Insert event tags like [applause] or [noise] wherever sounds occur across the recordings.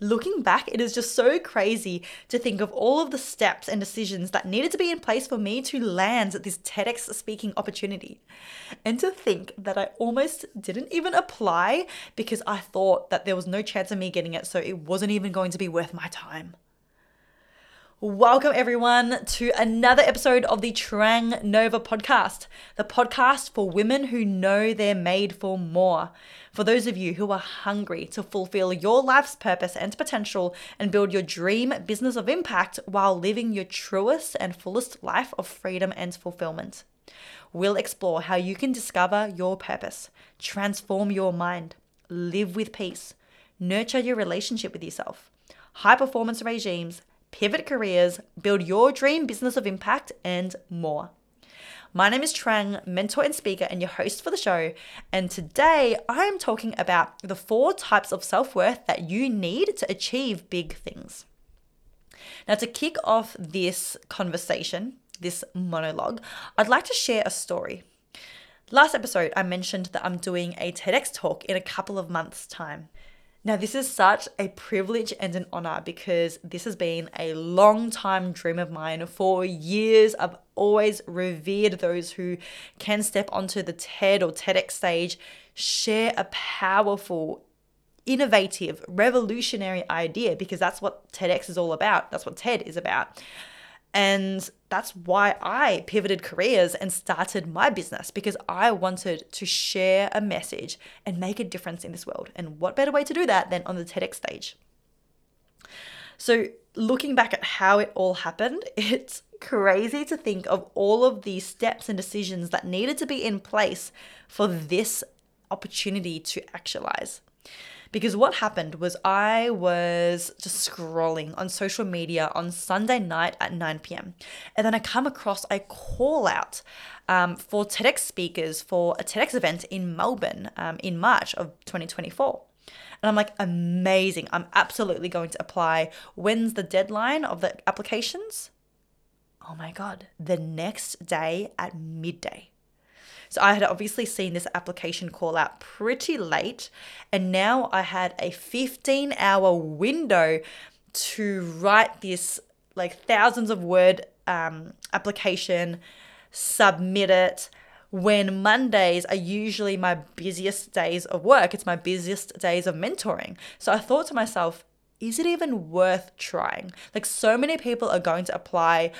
Looking back, it is just so crazy to think of all of the steps and decisions that needed to be in place for me to land this TEDx speaking opportunity. And to think that I almost didn't even apply because I thought that there was no chance of me getting it, so it wasn't even going to be worth my time. Welcome, everyone, to another episode of the Trang Nova podcast, the podcast for women who know they're made for more. For those of you who are hungry to fulfill your life's purpose and potential and build your dream business of impact while living your truest and fullest life of freedom and fulfillment. We'll explore how you can discover your purpose, transform your mind, live with peace, nurture your relationship with yourself, high performance regimes pivot careers, build your dream business of impact, and more. My name is Trang, mentor and speaker, and your host for the show. And today I am talking about the four types of self worth that you need to achieve big things. Now, to kick off this conversation, this monologue, I'd like to share a story. Last episode, I mentioned that I'm doing a TEDx talk in a couple of months' time. Now, this is such a privilege and an honor because this has been a long time dream of mine. For years, I've always revered those who can step onto the TED or TEDx stage, share a powerful, innovative, revolutionary idea because that's what TEDx is all about. That's what TED is about. And that's why I pivoted careers and started my business because I wanted to share a message and make a difference in this world. And what better way to do that than on the TEDx stage? So, looking back at how it all happened, [laughs] it's crazy to think of all of these steps and decisions that needed to be in place for this opportunity to actualize. Because what happened was I was just scrolling on social media on Sunday night at 9 p.m. And then I come across a call out um, for TEDx speakers for a TEDx event in Melbourne um, in March of 2024. And I'm like, amazing. I'm absolutely going to apply. When's the deadline of the applications? Oh my God, the next day at midday. So I had obviously seen this application call out pretty late, and now I had a 15 hour window to write this like thousands of word um, application, submit it. When Mondays are usually my busiest days of work, it's my busiest days of mentoring. So I thought to myself, is it even worth trying? Like, so many people are going to apply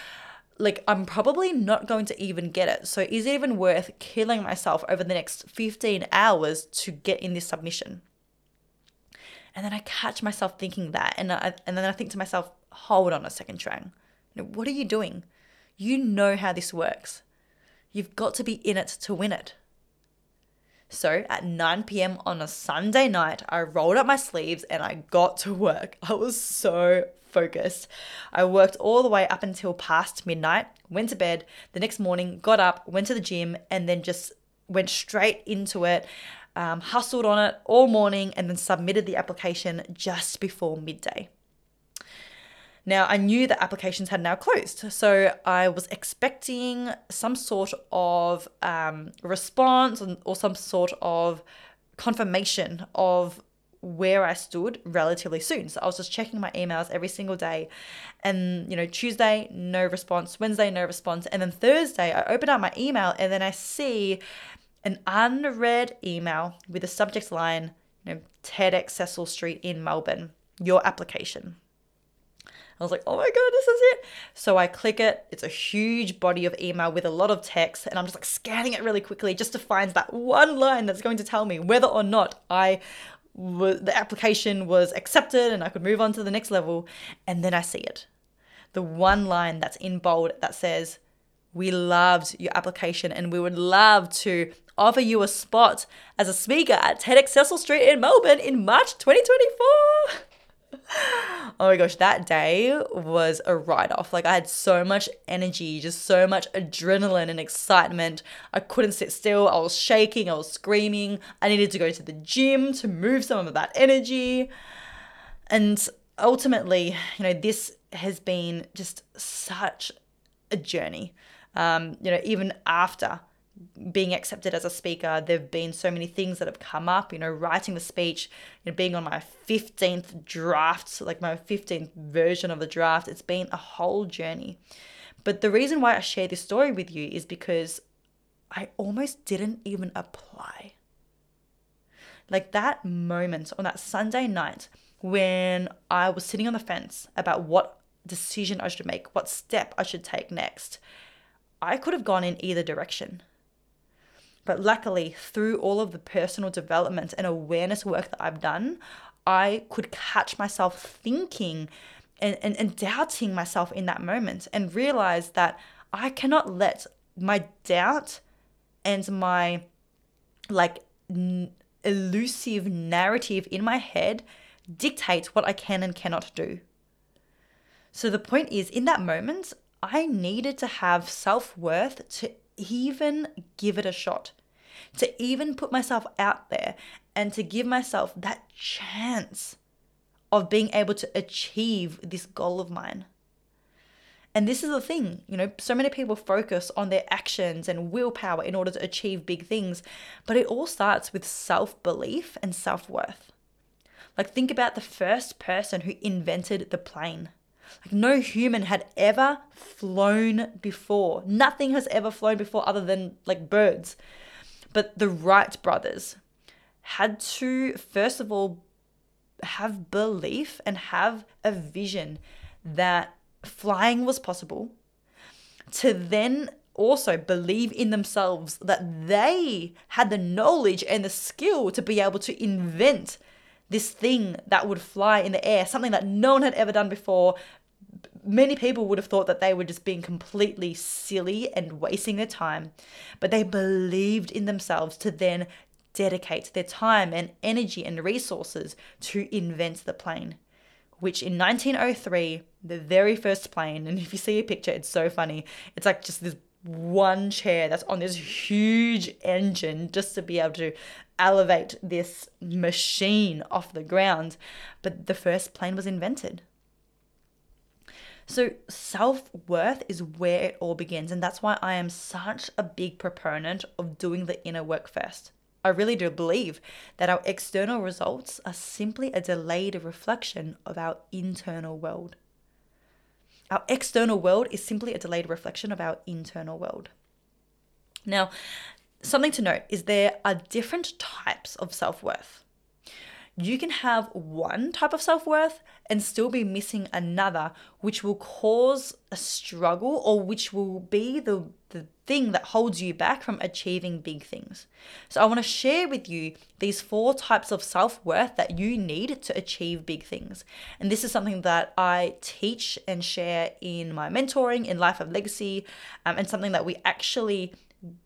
like I'm probably not going to even get it. So is it even worth killing myself over the next 15 hours to get in this submission? And then I catch myself thinking that and I, and then I think to myself, hold on a second, Trang. What are you doing? You know how this works. You've got to be in it to win it. So at 9 p.m. on a Sunday night, I rolled up my sleeves and I got to work. I was so focused. I worked all the way up until past midnight, went to bed. The next morning, got up, went to the gym, and then just went straight into it. Um, hustled on it all morning and then submitted the application just before midday. Now, I knew that applications had now closed, so I was expecting some sort of um, response or some sort of confirmation of where I stood relatively soon. So I was just checking my emails every single day. And, you know, Tuesday, no response. Wednesday, no response. And then Thursday, I open up my email and then I see an unread email with a subject line, you know, TEDx Cecil Street in Melbourne, your application. I was like, oh my God, this is it. So I click it. It's a huge body of email with a lot of text. And I'm just like scanning it really quickly just to find that one line that's going to tell me whether or not I the application was accepted and I could move on to the next level. And then I see it. The one line that's in bold that says, We loved your application and we would love to offer you a spot as a speaker at TEDx Cecil Street in Melbourne in March 2024 [laughs] [laughs] oh my gosh, that day was a write off. Like, I had so much energy, just so much adrenaline and excitement. I couldn't sit still. I was shaking, I was screaming. I needed to go to the gym to move some of that energy. And ultimately, you know, this has been just such a journey. Um, you know, even after being accepted as a speaker. There have been so many things that have come up, you know, writing the speech, you know, being on my 15th draft, like my 15th version of the draft. It's been a whole journey. But the reason why I share this story with you is because I almost didn't even apply. Like that moment on that Sunday night when I was sitting on the fence about what decision I should make, what step I should take next, I could have gone in either direction. But luckily, through all of the personal development and awareness work that I've done, I could catch myself thinking and, and, and doubting myself in that moment and realize that I cannot let my doubt and my like n- elusive narrative in my head dictate what I can and cannot do. So the point is, in that moment, I needed to have self worth to even give it a shot to even put myself out there and to give myself that chance of being able to achieve this goal of mine. And this is the thing, you know, so many people focus on their actions and willpower in order to achieve big things, but it all starts with self belief and self worth. Like, think about the first person who invented the plane. Like, no human had ever flown before. Nothing has ever flown before other than like birds. But the Wright brothers had to, first of all, have belief and have a vision that flying was possible, to then also believe in themselves that they had the knowledge and the skill to be able to invent this thing that would fly in the air, something that no one had ever done before, many people would have thought that they were just being completely silly and wasting their time, but they believed in themselves to then dedicate their time and energy and resources to invent the plane. Which in 1903, the very first plane, and [laughs] if you see a picture, it's so funny. It's like just this one chair that's on this huge engine just to be able to elevate this machine off the ground. But the first plane was invented. So, self worth is where it all begins. And that's why I am such a big proponent of doing the inner work first. I really do believe that our external results are simply a delayed reflection of our internal world. Our external world is simply a delayed reflection of our internal world. Now, something to note is there are different types of self worth you can have one type of self worth and still be missing another, which will cause a struggle or which will be the, the thing that holds you back from achieving big things. So, I want to share with you these four types of self worth that you need to achieve big things. And this is something that I teach and share in my mentoring in Life of Legacy, um, and something that we actually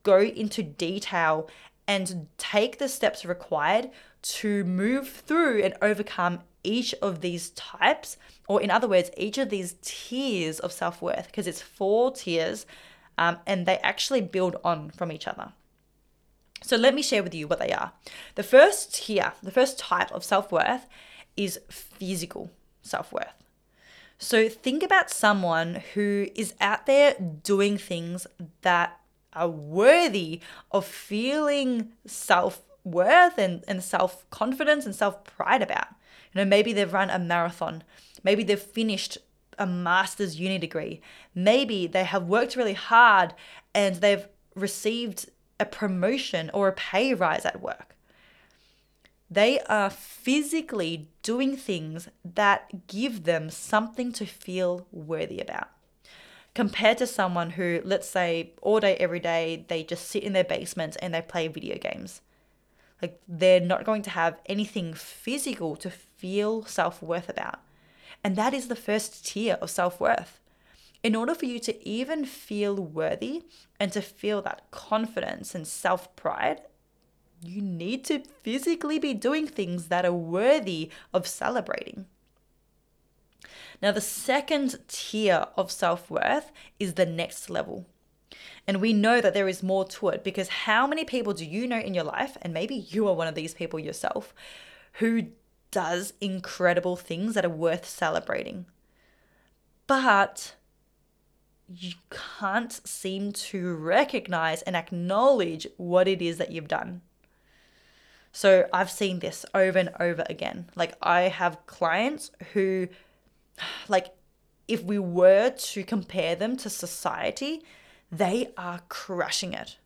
go into detail and take the steps required to move through and overcome each of these types, or in other words, each of these tiers of self worth, because it's four tiers um, and they actually build on from each other. So let me share with you what they are. The first tier, the first type of self worth is physical self worth. So think about someone who is out there doing things that are worthy of feeling self worth and, and self confidence and self pride about. You know, maybe they've run a marathon, maybe they've finished a master's uni degree, maybe they have worked really hard and they've received a promotion or a pay rise at work. They are physically doing things that give them something to feel worthy about compared to someone who, let's say, all day, every day, they just sit in their basement and they play video games. Like they're not going to have anything physical to feel self worth about. And that is the first tier of self worth. In order for you to even feel worthy and to feel that confidence and self pride, you need to physically be doing things that are worthy of celebrating. Now, the second tier of self worth is the next level. And we know that there is more to it because how many people do you know in your life, and maybe you are one of these people yourself, who does incredible things that are worth celebrating? But you can't seem to recognize and acknowledge what it is that you've done. So I've seen this over and over again. Like I have clients who [sighs] like if we were to compare them to society, they are crushing it.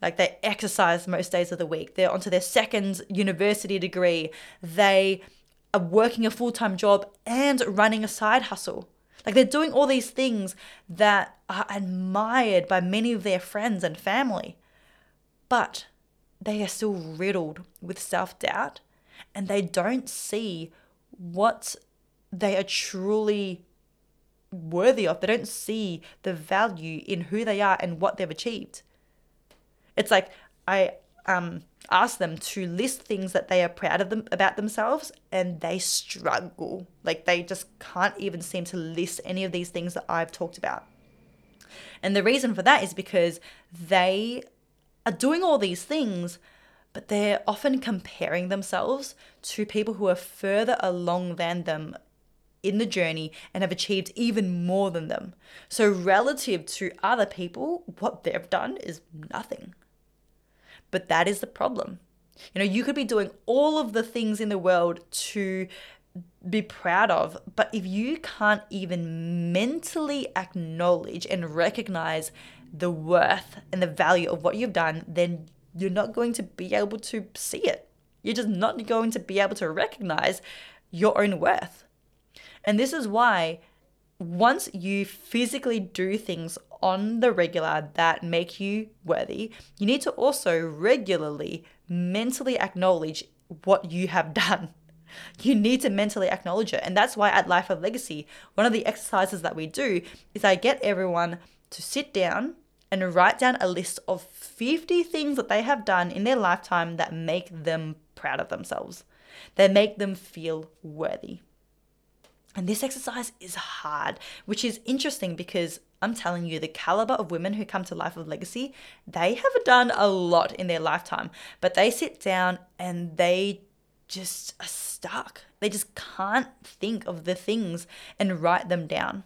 Like they exercise most days of the week. They're onto their second university degree. They are working a full time job and running a side hustle. Like they're doing all these things that are admired by many of their friends and family. But they are still riddled with self doubt and they don't see what they are truly worthy of. They don't see the value in who they are and what they've achieved. It's like I um ask them to list things that they are proud of them about themselves and they struggle. Like they just can't even seem to list any of these things that I've talked about. And the reason for that is because they are doing all these things, but they're often comparing themselves to people who are further along than them in the journey and have achieved even more than them. So, relative to other people, what they've done is nothing. But that is the problem. You know, you could be doing all of the things in the world to be proud of, but if you can't even mentally acknowledge and recognize the worth and the value of what you've done, then you're not going to be able to see it. You're just not going to be able to recognize your own worth. And this is why once you physically do things on the regular that make you worthy, you need to also regularly mentally acknowledge what you have [laughs] done. You need to mentally acknowledge it. And that's why at Life of Legacy, one of the exercises that we do is I get everyone to sit down and write down a list of 50 things that they have done in their lifetime that make them proud of themselves, that make them feel worthy. And this exercise is hard, which is interesting because I'm telling you, the caliber of women who come to Life of Legacy, they have done a lot in their lifetime, but they sit down and they just are stuck. They just can't think of the things and write them down.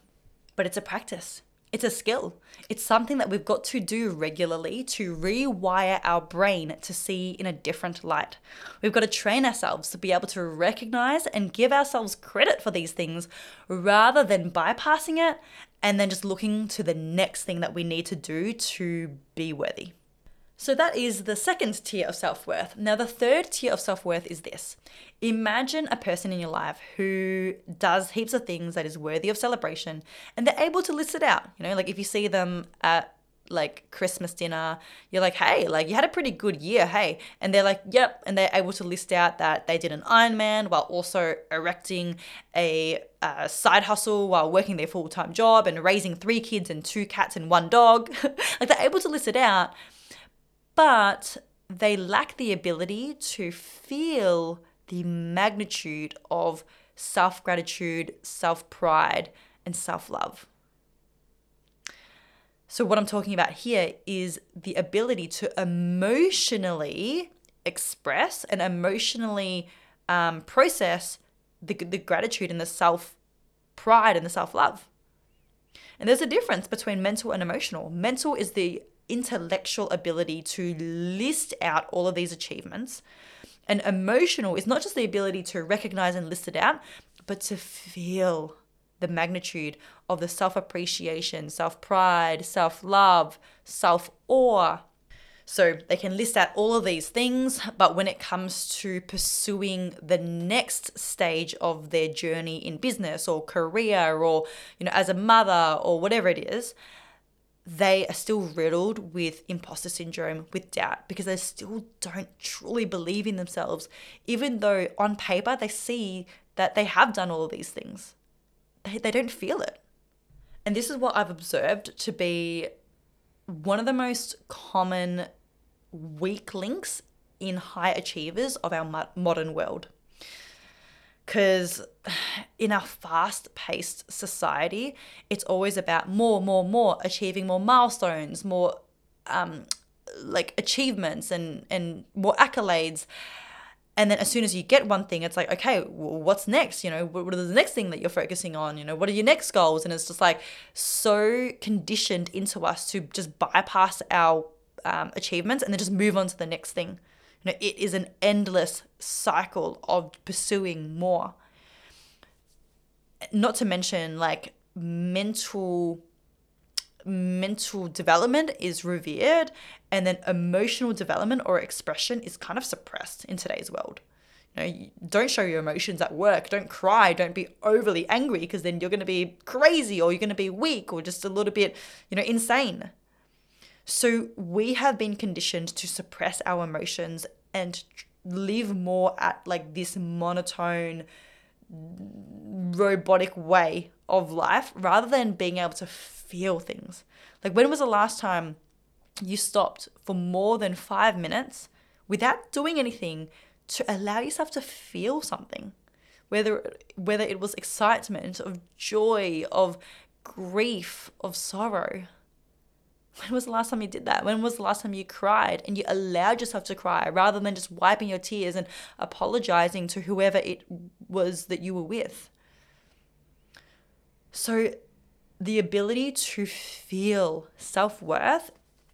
But it's a practice. It's a skill. It's something that we've got to do regularly to rewire our brain to see in a different light. We've got to train ourselves to be able to recognize and give ourselves credit for these things rather than bypassing it and then just looking to the next thing that we need to do to be worthy. So that is the second tier of self worth. Now, the third tier of self worth is this Imagine a person in your life who does heaps of things that is worthy of celebration and they're able to list it out. You know, like if you see them at like Christmas dinner, you're like, hey, like you had a pretty good year, hey. And they're like, yep. And they're able to list out that they did an Ironman while also erecting a, a side hustle while working their full time job and raising three kids and two cats and one dog. [laughs] like they're able to list it out but they lack the ability to feel the magnitude of self gratitude, self pride, and self love. So, what I'm talking about here is the ability to emotionally express and emotionally um, process the, the gratitude and the self pride and the self love. And there's a difference between mental and emotional. Mental is the intellectual ability to list out all of these achievements. And emotional is not just the ability to recognize and list it out, but to feel the magnitude of the self appreciation, self pride, self love, self awe. So they can list out all of these things, but when it comes to pursuing the next stage of their journey in business or career or, you know, as a mother or whatever it is, they are still riddled with imposter syndrome, with doubt, because they still don't truly believe in themselves, even though on paper they see that they have done all of these things. They, they don't feel it. And this is what I've observed to be one of the most common weak links in high achievers of our modern world because [sighs] in our fast paced society, it's always about more, more, more, achieving more milestones, more um, like achievements and, and more accolades. And then as soon as you get one thing, it's like, okay, what's next? You know, what is the next thing that you're focusing on? You know, what are your next goals? And it's just like so conditioned into us to just bypass our um, achievements and then just move on to the next thing. You know, it is an endless cycle of pursuing more. Not to mention like mental mental development is revered and then emotional development or expression is kind of suppressed in today's world. You know, don't show your emotions at work. Don't cry. Don't be overly angry because then you're going to be crazy or you're going to be weak or just a little bit, you know, insane. So we have been conditioned to suppress our emotions and live more at like this monotone, robotic way of life rather than being able to feel things. Like, when was the last time you stopped for more than five minutes without doing anything to allow yourself to feel something? Whether, whether it was excitement, of joy, of grief, of sorrow. When was the last time you did that? When was the last time you cried and you allowed yourself to cry rather than just wiping your tears and apologizing to whoever it was that you were with? So, the ability to feel self-worth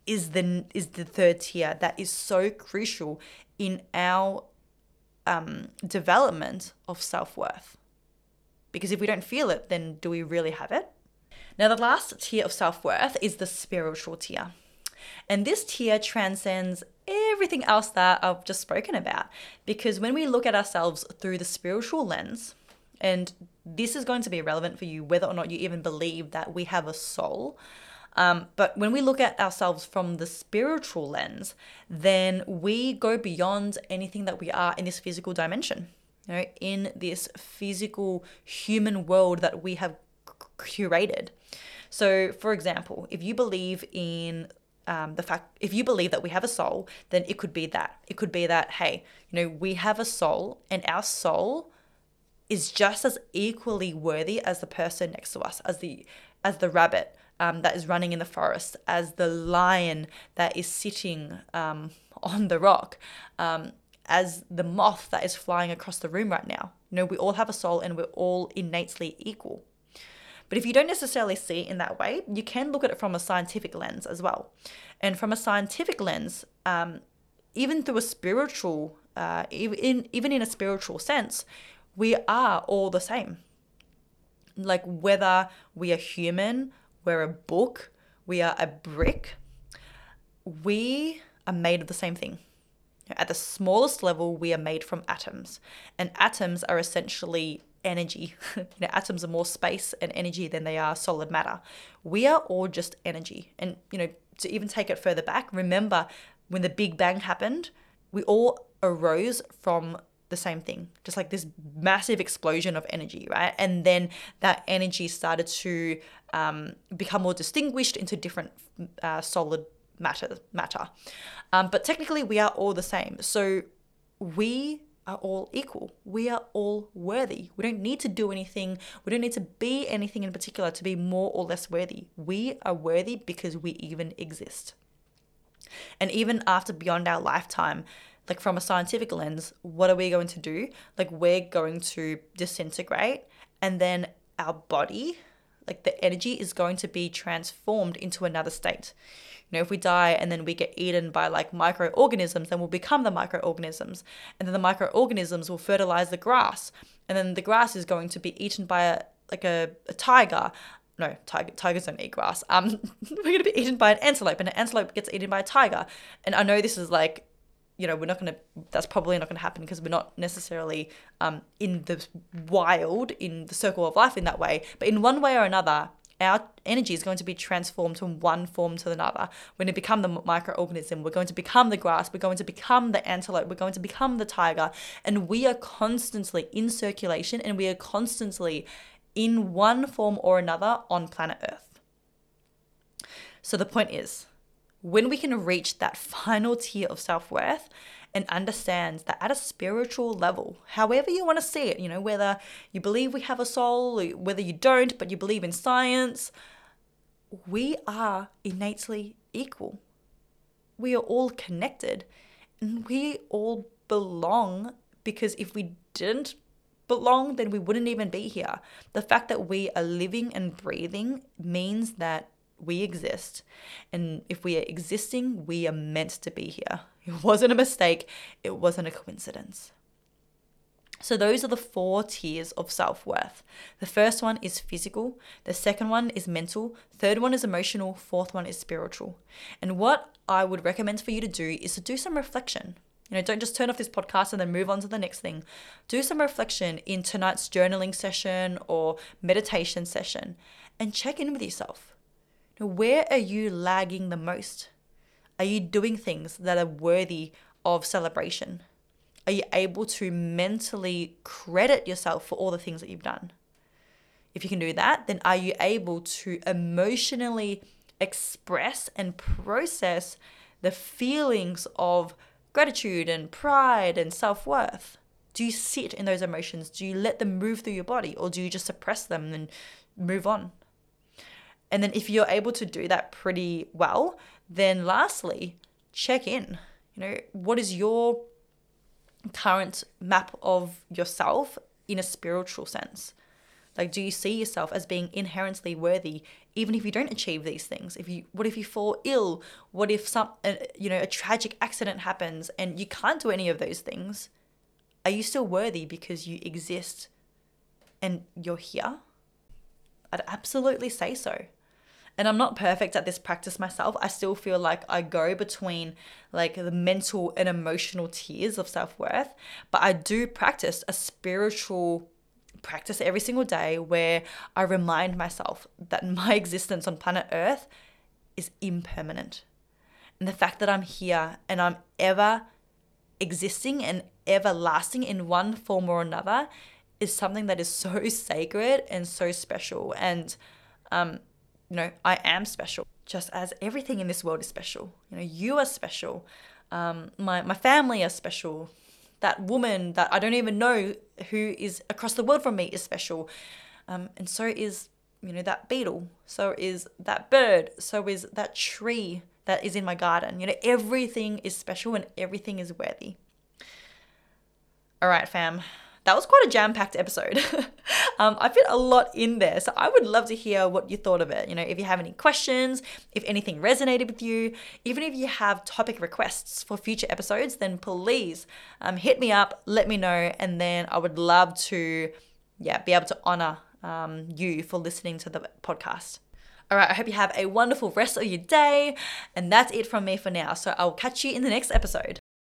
is the is the third tier that is so crucial in our um, development of self-worth because if we don't feel it then do we really have it now the last tier of self-worth is the spiritual tier and this tier transcends everything else that i've just spoken about because when we look at ourselves through the spiritual lens and this is going to be relevant for you whether or not you even believe that we have a soul. Um, but when we look at ourselves from the spiritual lens, then we go beyond anything that we are in this physical dimension, you know, in this physical human world that we have curated. So, for example, if you believe in um, the fact, if you believe that we have a soul, then it could be that. It could be that, hey, you know, we have a soul and our soul is just as equally worthy as the person next to us, as the as the rabbit um, that is running in the forest, as the lion that is sitting um, [laughs] on the rock, um, as the moth that is flying across the room right now. You know, we all have a soul and we're all innately equal. But if you don't necessarily see it in that way, you can look at it from a scientific lens as well. And from a scientific lens, um, even through a spiritual, uh, even even in a spiritual sense, we are all the same. Like whether we are human, we're a book, we are a brick, we are made of the same thing. At the smallest level, we are made from atoms, and atoms are essentially energy. [laughs] you know, atoms are more space and energy than they are solid matter. We are all just energy. And you know, to even take it further back, remember when the Big Bang happened, we all arose from the same thing, just like this massive explosion of energy, right? And then that energy started to um, become more distinguished into different uh, solid matter. Matter, um, but technically, we are all the same. So we are all equal. We are all worthy. We don't need to do anything. We don't need to be anything in particular to be more or less worthy. We are worthy because we even exist. And even after beyond our lifetime, like from a scientific lens, what are we going to do? Like we're going to disintegrate and then our body, like the energy is going to be transformed into another state. You know, if we die and then we get eaten by like microorganisms, then we'll become the microorganisms. And then the microorganisms will fertilize the grass. And then the grass is going to be eaten by a like a, a tiger, no, tiger, tigers don't eat grass. Um, [laughs] we're going to be eaten by an antelope, and an antelope gets eaten by a tiger. And I know this is like you know, we're not going to, that's probably not going to happen because we're not necessarily um, in the wild, in the circle of life in that way. But in one way or another, our energy is going to be transformed from one form to another. We're going to become the microorganism. We're going to become the grass. We're going to become the antelope. We're going to become the tiger. And we are constantly in circulation and we are constantly in one form or another on planet Earth. So the point is, when we can reach that final tier of self worth and understand that at a spiritual level, however you want to see it, you know, whether you believe we have a soul, whether you don't, but you believe in science, we are innately equal. We are all connected and we all belong because if we didn't belong, then we wouldn't even be here. The fact that we are living and breathing means that we exist. And if we are existing, we are meant to be here. [laughs] It wasn't a mistake, it wasn't a coincidence. So, those are the four tiers of self worth. The first one is physical, the second one is mental, third one is emotional, fourth one is spiritual. And what I would recommend for you to do is to do some reflection. You know, don't just turn off this podcast and then move on to the next thing. Do some reflection in tonight's journaling session or meditation session and check in with yourself. Now, where are you lagging the most? Are you doing things that are worthy of celebration? Are you able to mentally credit yourself for all the things that you've done? If you can do that, then are you able to emotionally express and process the feelings of gratitude and pride and self worth? Do you sit in those emotions? Do you let them move through your body or do you just suppress them and move on? And then, if you're able to do that pretty well, then lastly, check in. You know, what is your current map of yourself in a spiritual sense? Like, do you see yourself as being inherently worthy, even if you don't achieve these things? If you, what if you fall ill? What if some, uh, you know, a tragic accident happens and you can't do any of those things? Are you still worthy because you exist and you're here? I'd absolutely say so and I'm not perfect at this practice myself. I still feel like I go between like the mental and emotional tiers of self worth, but I do practice a spiritual practice every single day where I remind myself that [laughs] my existence on planet Earth is impermanent. And the fact that I'm here and I'm ever existing and everlasting in one form or another is something that is so [laughs] sacred and so special. And um, you know, I am special, just as everything in this world is special. You know, you are special. Um, my, my family are special. That woman that I don't even know who is across the world from me is special. Um, and so is, you know, that beetle. So is that bird. So is that tree that is in my garden. You know, everything is special and everything is worthy. All right, fam that was quite a jam packed episode. [laughs] um, I fit a lot in there. So I would love to hear what you thought of it. You know, if you have any questions, if anything resonated with you, even if you have topic requests for future episodes, then please um, hit me up, let me know, and then I would love to, yeah, be able to honor um, you for listening to the podcast. All right, I hope you have a wonderful rest of your day. And that's it from me for now. So I'll catch you in the next episode.